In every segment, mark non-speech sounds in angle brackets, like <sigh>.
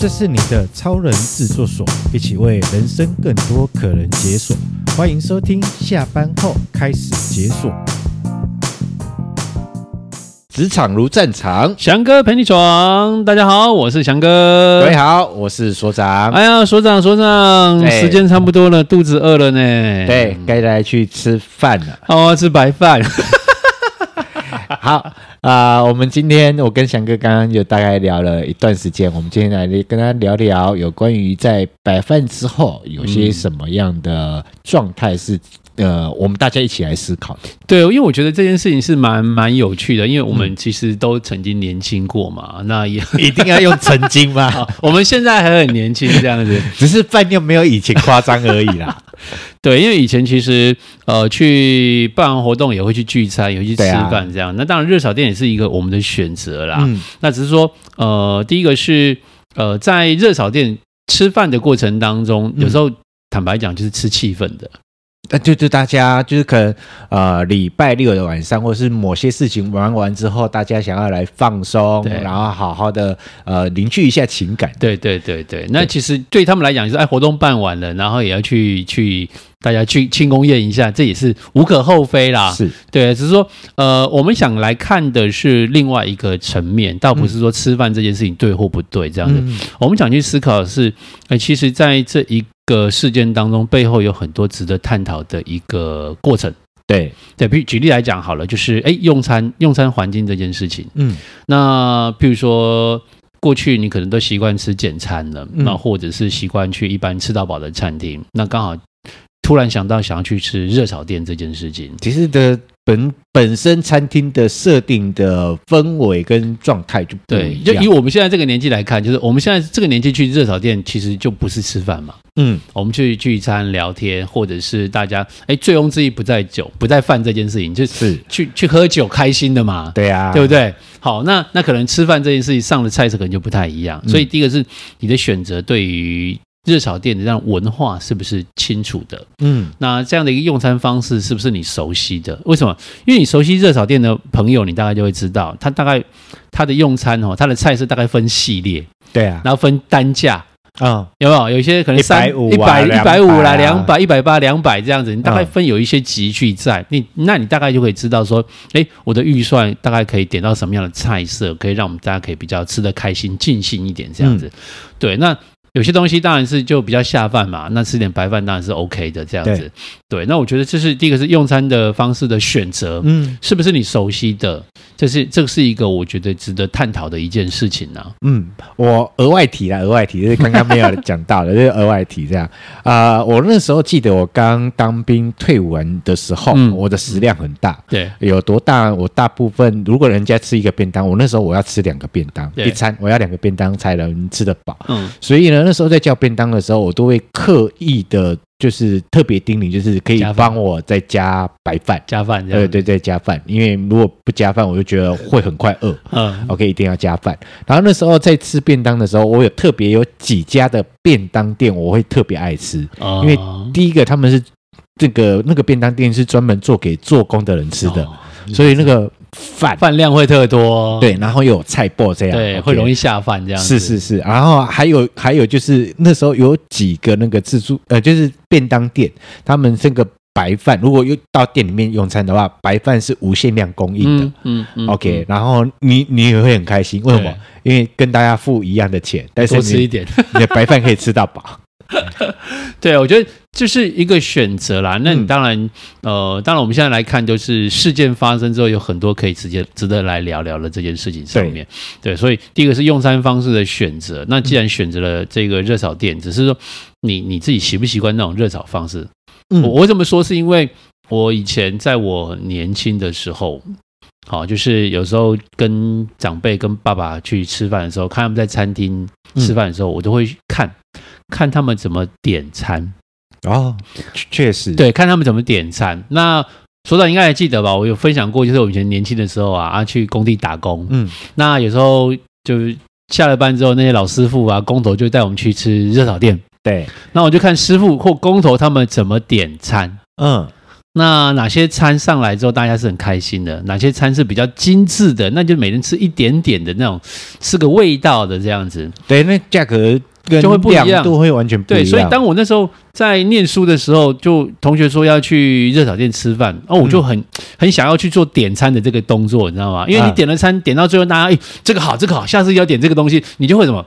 这是你的超人制作所，一起为人生更多可能解锁。欢迎收听，下班后开始解锁。职场如战场，翔哥陪你闯。大家好，我是翔哥。各位好，我是所长。哎呀，所长，所长，对时间差不多了，肚子饿了呢。对，该来去吃饭了。哦，吃白饭。<laughs> <laughs> 好啊、呃，我们今天我跟翔哥刚刚就大概聊了一段时间，我们今天来跟他聊聊有关于在摆饭之后有些什么样的状态是。呃，我们大家一起来思考。对，因为我觉得这件事情是蛮蛮有趣的，因为我们其实都曾经年轻过嘛。嗯、那也一定要用曾经嘛？<laughs> 我们现在还很年轻，这样子，<laughs> 只是饭店没有以前夸张而已啦。<laughs> 对，因为以前其实呃去办完活动也会去聚餐，也会去吃饭这样。啊、那当然热炒店也是一个我们的选择啦。嗯、那只是说呃，第一个是呃在热炒店吃饭的过程当中，有时候、嗯、坦白讲就是吃气氛的。那就就大家就是可能呃礼拜六的晚上，或者是某些事情玩完之后，大家想要来放松，然后好好的呃凝聚一下情感。对对对对，那其实对他们来讲，就是哎活动办完了，然后也要去去大家去庆功宴一下，这也是无可厚非啦。是对，只是说呃我们想来看的是另外一个层面，倒不是说吃饭这件事情对或不对这样子。嗯、我们想去思考的是，哎、呃，其实在这一。个事件当中，背后有很多值得探讨的一个过程。对对，比如举例来讲好了，就是哎，用餐用餐环境这件事情。嗯，那譬如说，过去你可能都习惯吃简餐了，那、嗯、或者是习惯去一般吃到饱的餐厅，那刚好突然想到想要去吃热炒店这件事情，其实的。本本身餐厅的设定的氛围跟状态就。对，就以我们现在这个年纪来看，就是我们现在这个年纪去热炒店，其实就不是吃饭嘛。嗯，我们去聚餐聊天，或者是大家哎，醉翁之意不在酒，不在饭这件事情，就是去去喝酒开心的嘛。对啊，对不对？好，那那可能吃饭这件事情上的菜色可能就不太一样。所以第一个是你的选择对于。热炒店的这样文化是不是清楚的？嗯，那这样的一个用餐方式是不是你熟悉的？为什么？因为你熟悉热炒店的朋友，你大概就会知道，他大概他的用餐哦，他的菜色大概分系列，对啊，然后分单价啊，有没有？有一些可能三一百一百五啦，两百一百八两百这样子，你大概分有一些集聚在，你那你大概就可以知道说，哎，我的预算大概可以点到什么样的菜色，可以让我们大家可以比较吃得开心、尽兴一点这样子。嗯、对，那。有些东西当然是就比较下饭嘛，那吃点白饭当然是 OK 的这样子。对，对，那我觉得这是第一个是用餐的方式的选择，嗯，是不是你熟悉的？这是这是一个我觉得值得探讨的一件事情呢、啊。嗯，我额外提了，额外提，就是刚刚没有讲到的，就是额外提这样 <laughs> 啊、呃。我那时候记得我刚当兵退伍完的时候，嗯、我的食量很大，对，有多大？我大部分如果人家吃一个便当，我那时候我要吃两个便当，一餐我要两个便当才能吃得饱，嗯，所以呢。那时候在叫便当的时候，我都会刻意的，就是特别叮咛，就是可以帮我再加白饭，加饭，对对对，加饭。因为如果不加饭，我就觉得会很快饿。嗯，OK，一定要加饭。然后那时候在吃便当的时候，我有特别有几家的便当店，我会特别爱吃，因为第一个他们是这个那个便当店是专门做给做工的人吃的，所以那个。饭饭量会特多，对，然后又有菜脯这样，对，会容易下饭这样。是是是，然后还有还有就是那时候有几个那个自助呃，就是便当店，他们这个白饭如果又到店里面用餐的话，白饭是无限量供应的。嗯嗯，嗯，OK，然后你你也会很开心，为什么？因为跟大家付一样的钱，但是多吃一点，你的白饭可以吃到饱。<laughs> 对，我觉得这是一个选择啦。那你当然，嗯、呃，当然我们现在来看，就是事件发生之后，有很多可以直接值得来聊聊的这件事情上面。对，对，所以第一个是用餐方式的选择。那既然选择了这个热炒店，只是说你你自己习不习惯那种热炒方式？嗯、我我怎么说？是因为我以前在我年轻的时候，好，就是有时候跟长辈、跟爸爸去吃饭的时候，看他们在餐厅吃饭的时候，嗯、我都会看。看他们怎么点餐哦，确实对，看他们怎么点餐。那所长应该还记得吧？我有分享过，就是我以前年轻的时候啊，啊去工地打工，嗯，那有时候就下了班之后，那些老师傅啊、工头就带我们去吃热炒店，对。那我就看师傅或工头他们怎么点餐，嗯，那哪些餐上来之后大家是很开心的？哪些餐是比较精致的？那就每人吃一点点的那种，吃个味道的这样子。对，那价格就会不一样，都会完全不一样。对，所以当我那时候在念书的时候，就同学说要去热炒店吃饭，哦我就很、嗯、很想要去做点餐的这个动作，你知道吗？因为你点了餐，啊、点到最后大家哎，这个好，这个好，下次要点这个东西，你就会什么？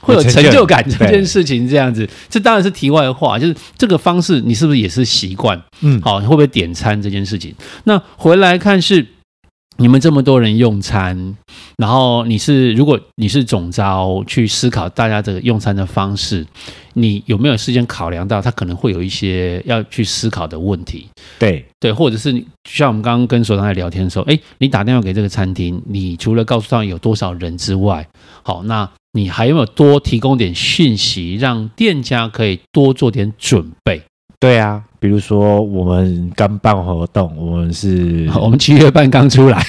会有成就感这件事情，这样子，这当然是题外话。就是这个方式，你是不是也是习惯？嗯，好，你会不会点餐这件事情？那回来看是你们这么多人用餐，然后你是如果你是总招去思考大家这个用餐的方式，你有没有事先考量到他可能会有一些要去思考的问题？对对，或者是像我们刚刚跟所长在聊天的时候，哎，你打电话给这个餐厅，你除了告诉他有多少人之外，好那。你还有没有多提供点讯息，让店家可以多做点准备？对啊，比如说我们刚办活动，我们是，<laughs> 我们七月半刚出来，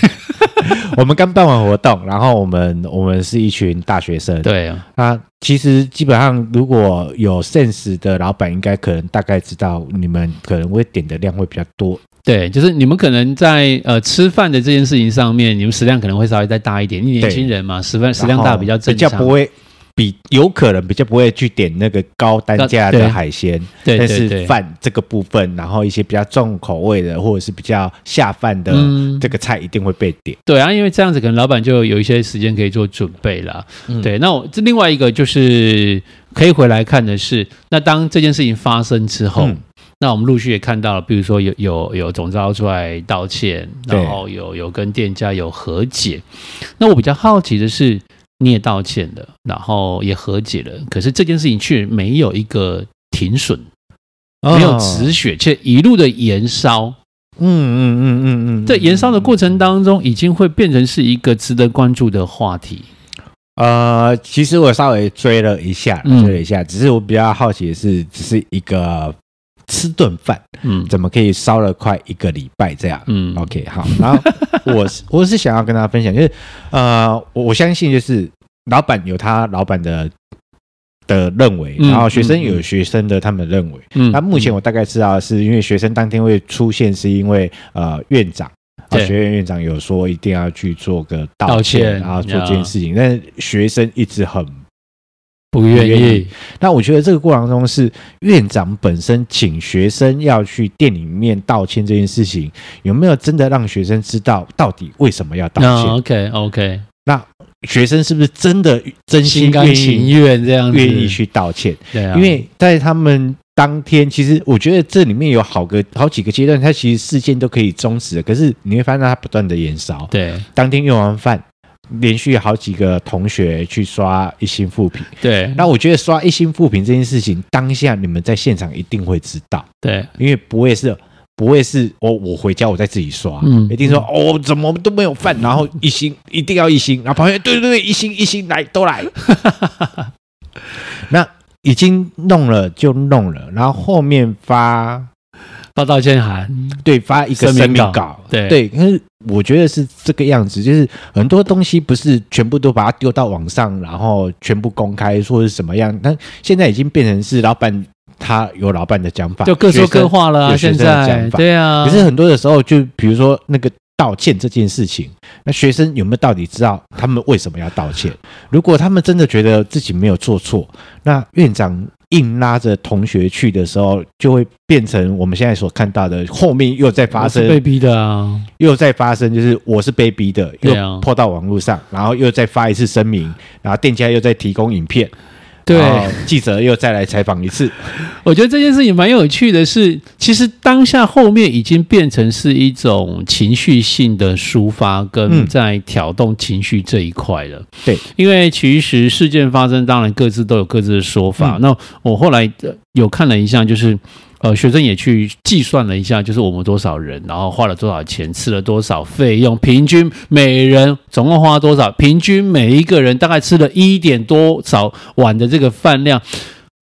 <laughs> 我们刚办完活动，然后我们我们是一群大学生。对啊，那其实基本上如果有 sense 的老板，应该可能大概知道你们可能会点的量会比较多。对，就是你们可能在呃吃饭的这件事情上面，你们食量可能会稍微再大一点。你年轻人嘛，食饭食量大比较正常，比较不会比有可能比较不会去点那个高单价的海鲜。对，但是饭这个部分，然后一些比较重口味的或者是比较下饭的这个菜一定会被点。对啊，因为这样子可能老板就有一些时间可以做准备了。嗯、对，那我这另外一个就是可以回来看的是，那当这件事情发生之后。嗯那我们陆续也看到了，比如说有有有总召出来道歉，然后有有跟店家有和解。那我比较好奇的是，你也道歉了，然后也和解了，可是这件事情却没有一个停损，没有止血，却一路的延烧。嗯嗯嗯嗯嗯，在延烧的过程当中，已经会变成是一个值得关注的话题。呃，其实我稍微追了一下，追了一下，只是我比较好奇的是，只是一个。吃顿饭，嗯，怎么可以烧了快一个礼拜这样？嗯，OK，好。然后 <laughs> 我是我是想要跟大家分享，就是呃，我相信就是老板有他老板的的认为，然后学生有学生的他们认为。嗯，那目前我大概知道是因为学生当天会出现，是因为呃院长啊学院院长有说一定要去做个道歉，然后做这件事情，但是学生一直很。不愿意。那我觉得这个过程中是院长本身请学生要去店里面道歉这件事情，有没有真的让学生知道到底为什么要道歉？OK OK。那学生是不是真的真心甘情愿这样愿意去道歉？对啊。因为在他们当天，其实我觉得这里面有好个好几个阶段，他其实事件都可以终止的，可是你会发现他不断的延烧。对。当天用完饭。连续好几个同学去刷一星复评，对，那我觉得刷一星复评这件事情，当下你们在现场一定会知道，对，因为不会是，不会是我我回家我再自己刷，嗯，一定说哦，怎么都没有饭，然后一星一定要一星，然后旁边对对对，一星一星来都来，<laughs> 那已经弄了就弄了，然后后面发。发道歉函，对，发一个声明稿，对对，可是我觉得是这个样子，就是很多东西不是全部都把它丢到网上，然后全部公开说是什么样，但现在已经变成是老板他有老板的讲法，就各说各话了啊，现在对啊，可是很多的时候，就比如说那个。道歉这件事情，那学生有没有到底知道他们为什么要道歉？如果他们真的觉得自己没有做错，那院长硬拉着同学去的时候，就会变成我们现在所看到的，后面又在发生被逼的啊，又在发生，就是我是被逼的，又泼到网络上，然后又再发一次声明，然后店家又在提供影片。对，记者又再来采访一次。<laughs> 我觉得这件事情蛮有趣的是，其实当下后面已经变成是一种情绪性的抒发，跟在挑动情绪这一块了。对，因为其实事件发生，当然各自都有各自的说法。那我后来有看了一下，就是。呃，学生也去计算了一下，就是我们多少人，然后花了多少钱，吃了多少费用，平均每人总共花了多少？平均每一个人大概吃了一点多少碗的这个饭量。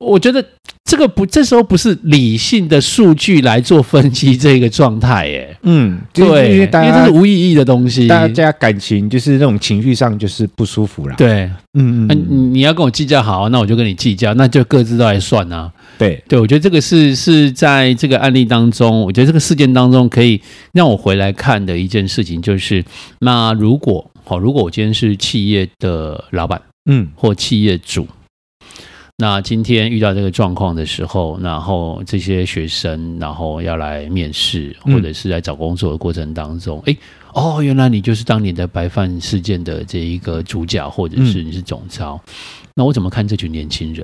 我觉得这个不，这时候不是理性的数据来做分析这个状态，耶。嗯，对，因为这是无意义的东西，大家感情就是那种情绪上就是不舒服了。对，嗯嗯，你、啊、你要跟我计较好，那我就跟你计较，那就各自都来算啊。对对，我觉得这个是是在这个案例当中，我觉得这个事件当中可以让我回来看的一件事情，就是那如果好，如果我今天是企业的老板，嗯，或企业主。那今天遇到这个状况的时候，然后这些学生，然后要来面试，或者是在找工作的过程当中，哎、嗯，哦，原来你就是当年的白饭事件的这一个主角，或者是你是总招，嗯、那我怎么看这群年轻人？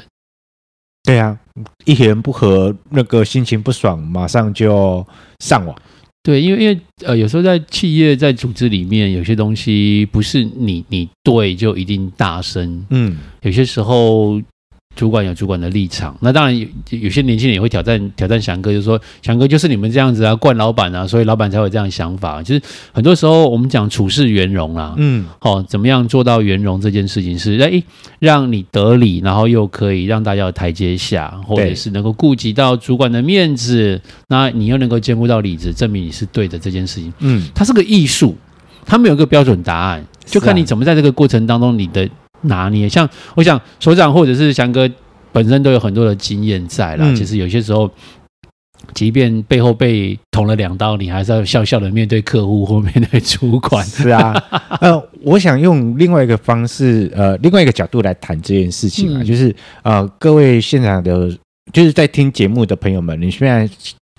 对啊，一言不合，那个心情不爽，马上就上网。对，因为因为呃，有时候在企业在组织里面，有些东西不是你你对就一定大声，嗯，有些时候。主管有主管的立场，那当然有有些年轻人也会挑战挑战翔哥，就说翔哥就是你们这样子啊，惯老板啊，所以老板才会这样想法。其实很多时候我们讲处事圆融啦，嗯，好，怎么样做到圆融这件事情是哎，让你得理，然后又可以让大家有台阶下，或者是能够顾及到主管的面子，那你又能够兼顾到理子，证明你是对的这件事情，嗯，它是个艺术，它没有一个标准答案，就看你怎么在这个过程当中你的。拿捏，像我想所长或者是翔哥本身都有很多的经验在啦。嗯、其实有些时候，即便背后被捅了两刀，你还是要笑笑的面对客户或面对主管。是啊，<laughs> 呃，我想用另外一个方式，呃，另外一个角度来谈这件事情啊，嗯、就是呃，各位现场的，就是在听节目的朋友们，你现在。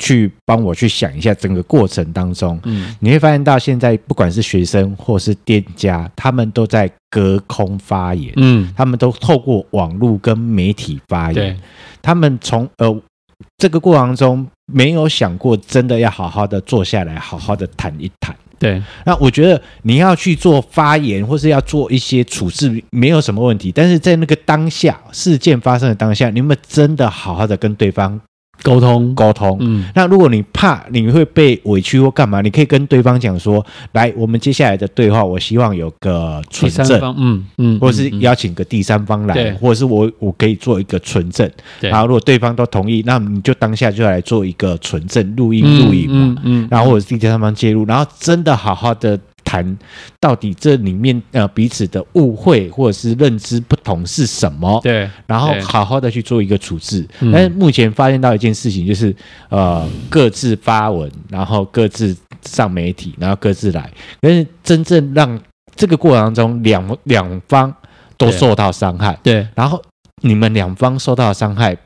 去帮我去想一下整个过程当中，嗯，你会发现到现在不管是学生或是店家，他们都在隔空发言，嗯，他们都透过网络跟媒体发言，对。他们从呃这个过程中没有想过真的要好好的坐下来好好的谈一谈，对，那我觉得你要去做发言或是要做一些处置没有什么问题，但是在那个当下事件发生的当下，你有没有真的好好的跟对方？沟通。沟通，嗯，那如果你怕你会被委屈或干嘛，你可以跟对方讲说，来，我们接下来的对话，我希望有个存证，嗯嗯，或者是邀请个第三方来，对。或者是我我可以做一个存证，对。然后如果对方都同意，那你就当下就来做一个存证录音录影嘛，嗯，嗯嗯。然后或者是第三方介入，然后真的好好的。谈到底这里面呃彼此的误会或者是认知不同是什么？对，然后好好的去做一个处置。但是目前发现到一件事情，就是呃各自发文，然后各自上媒体，然后各自来。但是真正让这个过程当中两两方都受到伤害，对，对然后你们两方受到的伤害，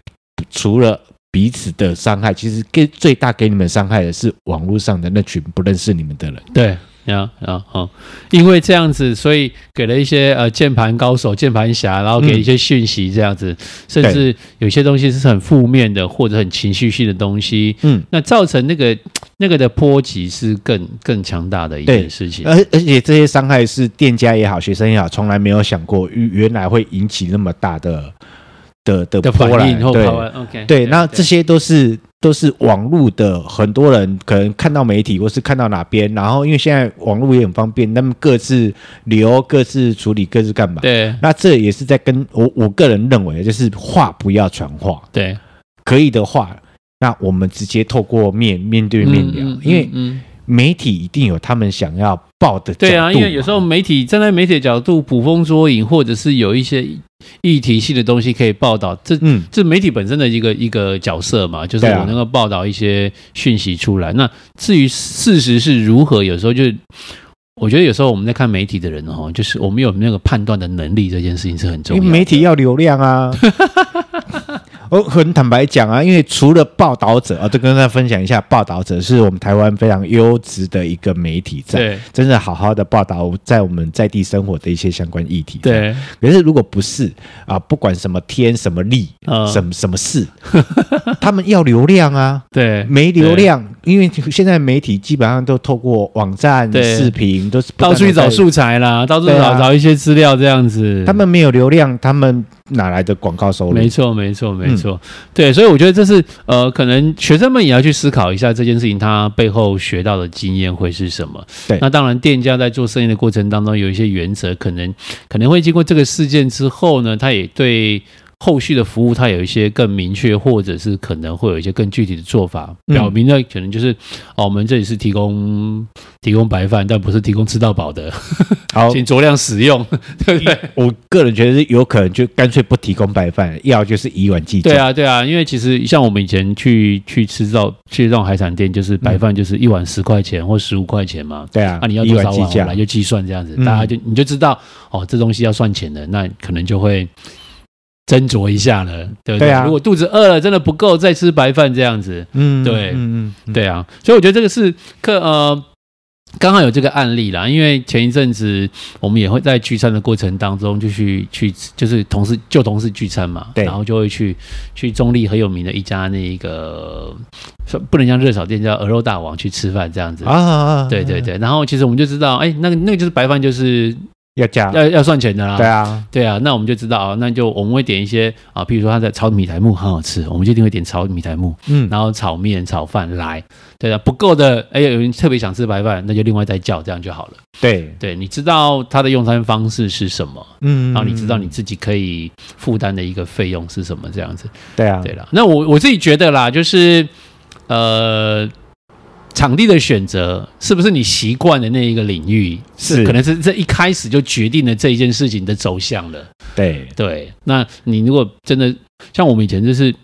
除了彼此的伤害，其实给最大给你们伤害的是网络上的那群不认识你们的人，对。呀呀好，因为这样子，所以给了一些呃键盘高手、键盘侠，然后给一些讯息，这样子，嗯、甚至有些东西是很负面的或者很情绪性的东西，嗯，那造成那个那个的波及是更更强大的一件事情。而而且这些伤害是店家也好，学生也好，从来没有想过原来会引起那么大的的的波澜。对，OK，对，那这些都是。都是网络的，很多人可能看到媒体或是看到哪边，然后因为现在网络也很方便，那么各自留、各自处理、各自干嘛？对，那这也是在跟我我个人认为，就是话不要传话。对，可以的话，那我们直接透过面面对面聊，嗯嗯嗯、因为媒体一定有他们想要报的。对啊，因为有时候媒体站在媒体的角度捕风捉影，或者是有一些。议题性的东西可以报道，这嗯，这媒体本身的一个一个角色嘛，就是我能够报道一些讯息出来。啊、那至于事实是如何，有时候就我觉得有时候我们在看媒体的人哦，就是我们有那个判断的能力，这件事情是很重要的。因为媒体要流量啊。<laughs> 我很坦白讲啊，因为除了报道者啊，都跟大家分享一下，报道者是我们台湾非常优质的一个媒体，在对真的好好的报道在我们在地生活的一些相关议题。对，可是如果不是啊，不管什么天什么地，呃、什么什么事，<laughs> 他们要流量啊，对，没流量，因为现在媒体基本上都透过网站、对视频，都是到处去找素材啦，到处找、啊、找一些资料这样子。他们没有流量，他们。哪来的广告收入？没错，没错，没错。嗯、对，所以我觉得这是呃，可能学生们也要去思考一下这件事情，他背后学到的经验会是什么。对，那当然，店家在做生意的过程当中有一些原则，可能可能会经过这个事件之后呢，他也对后续的服务它有一些更明确，或者是可能会有一些更具体的做法，表明呢可能就是哦，我们这里是提供提供白饭，但不是提供吃到饱的，好，<laughs> 请酌量使用，对不对？我个人觉得是有可能就干脆不提供白饭，要就是以碗计价。对啊，对啊，因为其实像我们以前去去吃到去这种海产店，就是白饭就是一碗十块钱或十五块钱嘛，对啊，那你要多少碗来就计算这样子，大家就你就知道哦，这东西要算钱的，那可能就会。斟酌一下了，对不对？对啊，如果肚子饿了，真的不够，再吃白饭这样子。嗯，对，嗯嗯，对啊。所以我觉得这个是客呃，刚好有这个案例啦。因为前一阵子我们也会在聚餐的过程当中，就去去就是同事旧同事聚餐嘛，对，然后就会去去中立很有名的一家那个说不能像热炒店叫鹅肉大王去吃饭这样子啊，啊，啊，啊。对对对，然后其实我们就知道，哎，那个那个就是白饭就是。要加要要算钱的啦，对啊，对啊，那我们就知道啊，那就我们会点一些啊，比如说他的炒米苔木很好吃，我们就一定会点炒米苔木，嗯，然后炒面、炒饭来，对啊，不够的，哎，有人特别想吃白饭，那就另外再叫，这样就好了。对。对，你知道他的用餐方式是什么，嗯，然后你知道你自己可以负担的一个费用是什么，这样子，对啊，对了，那我我自己觉得啦，就是呃。场地的选择是不是你习惯的那一个领域？是，可能是这一开始就决定了这一件事情的走向了。对对，那你如果真的像我们以前就是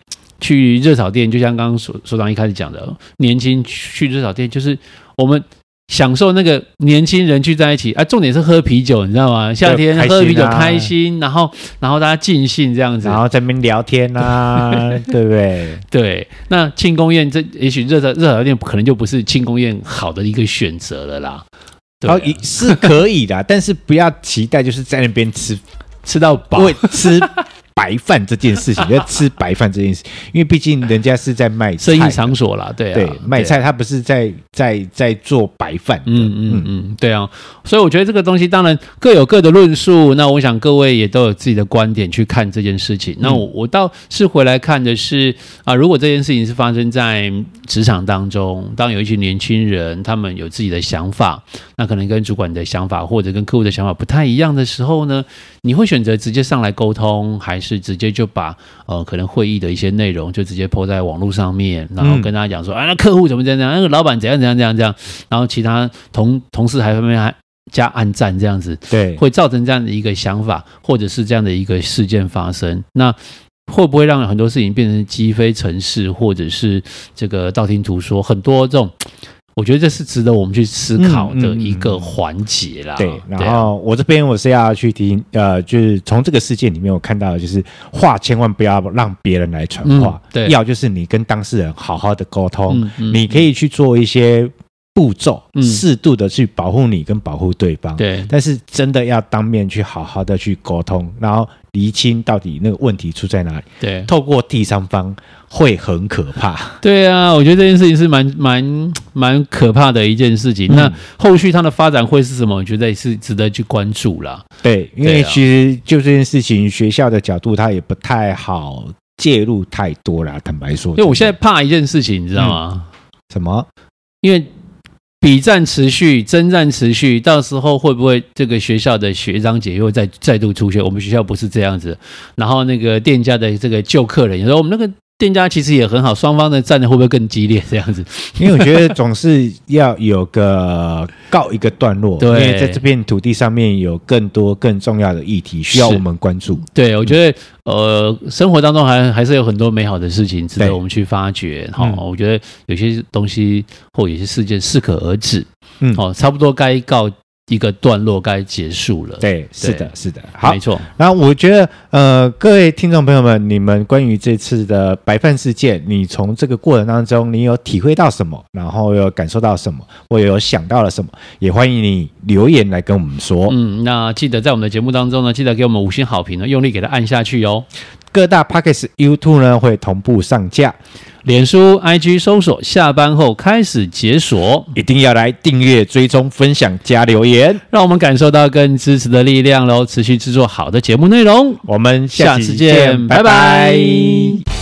去热炒店，就像刚刚所所长一开始讲的，年轻去热炒店就是我们。享受那个年轻人聚在一起啊，重点是喝啤酒，你知道吗？夏天喝啤酒开心，然后然后大家尽兴这样子，然后在那边聊天啊，<laughs> 对不对？对，那庆功宴这也许热的热炒店可能就不是庆功宴好的一个选择了啦。哦，是可以的，但是不要期待就是在那边吃 <laughs> 吃到饱，吃。白饭这件事情，要吃白饭这件事，因为毕竟人家是在卖，生意场所啦，对啊，对，卖菜他不是在在在做白饭，嗯嗯嗯，对啊，所以我觉得这个东西当然各有各的论述，那我想各位也都有自己的观点去看这件事情。那我我倒是回来看的是啊，如果这件事情是发生在职场当中，当有一群年轻人他们有自己的想法，那可能跟主管的想法或者跟客户的想法不太一样的时候呢，你会选择直接上来沟通，还是？是直接就把呃可能会议的一些内容就直接 po 在网络上面，然后跟大家讲说、嗯、啊，那客户怎么怎样怎样，那个老板怎样怎样怎样怎样，然后其他同同事还后面还加暗赞这样子，对，会造成这样的一个想法，或者是这样的一个事件发生，那会不会让很多事情变成鸡飞城市，或者是这个道听途说，很多这种。我觉得这是值得我们去思考的一个环节啦。对，然后我这边我是要去提，呃，就是从这个事件里面我看到的就是话千万不要让别人来传话，对，要就是你跟当事人好好的沟通，你可以去做一些步骤，适度的去保护你跟保护对方。对，但是真的要当面去好好的去沟通，然后厘清到底那个问题出在哪里。对，透过第三方。会很可怕。<laughs> 对啊，我觉得这件事情是蛮蛮蛮可怕的一件事情。嗯、那后续它的发展会是什么？我觉得也是值得去关注啦。对，因为其实就这件事情，学校的角度它也不太好介入太多啦。坦白说，因为我现在怕一件事情，你知道吗？嗯、什么？因为比战持续，征战持续，到时候会不会这个学校的学长姐又再再度出现？我们学校不是这样子。然后那个店家的这个旧客人，你说我们那个。店家其实也很好，双方的战的会不会更激烈？这样子，因为我觉得总是要有个告一个段落，<laughs> 对，因为在这片土地上面有更多更重要的议题需要我们关注。对，我觉得呃，生活当中还还是有很多美好的事情值得我们去发掘。好，嗯，我觉得有些东西或有些事件适可而止。嗯，好，差不多该告。一个段落该结束了。对，是的，是的，好，没错。然后我觉得，呃，各位听众朋友们，你们关于这次的白饭事件，你从这个过程当中，你有体会到什么？然后有感受到什么？或有想到了什么？也欢迎你留言来跟我们说。嗯，那记得在我们的节目当中呢，记得给我们五星好评呢，用力给它按下去哦。各大 p a c k e s YouTube 呢会同步上架。脸书、IG 搜索，下班后开始解锁，一定要来订阅、追踪、分享、加留言，让我们感受到更支持的力量喽！持续制作好的节目内容，我们下次见，拜拜。拜拜。